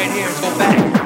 right here and go back.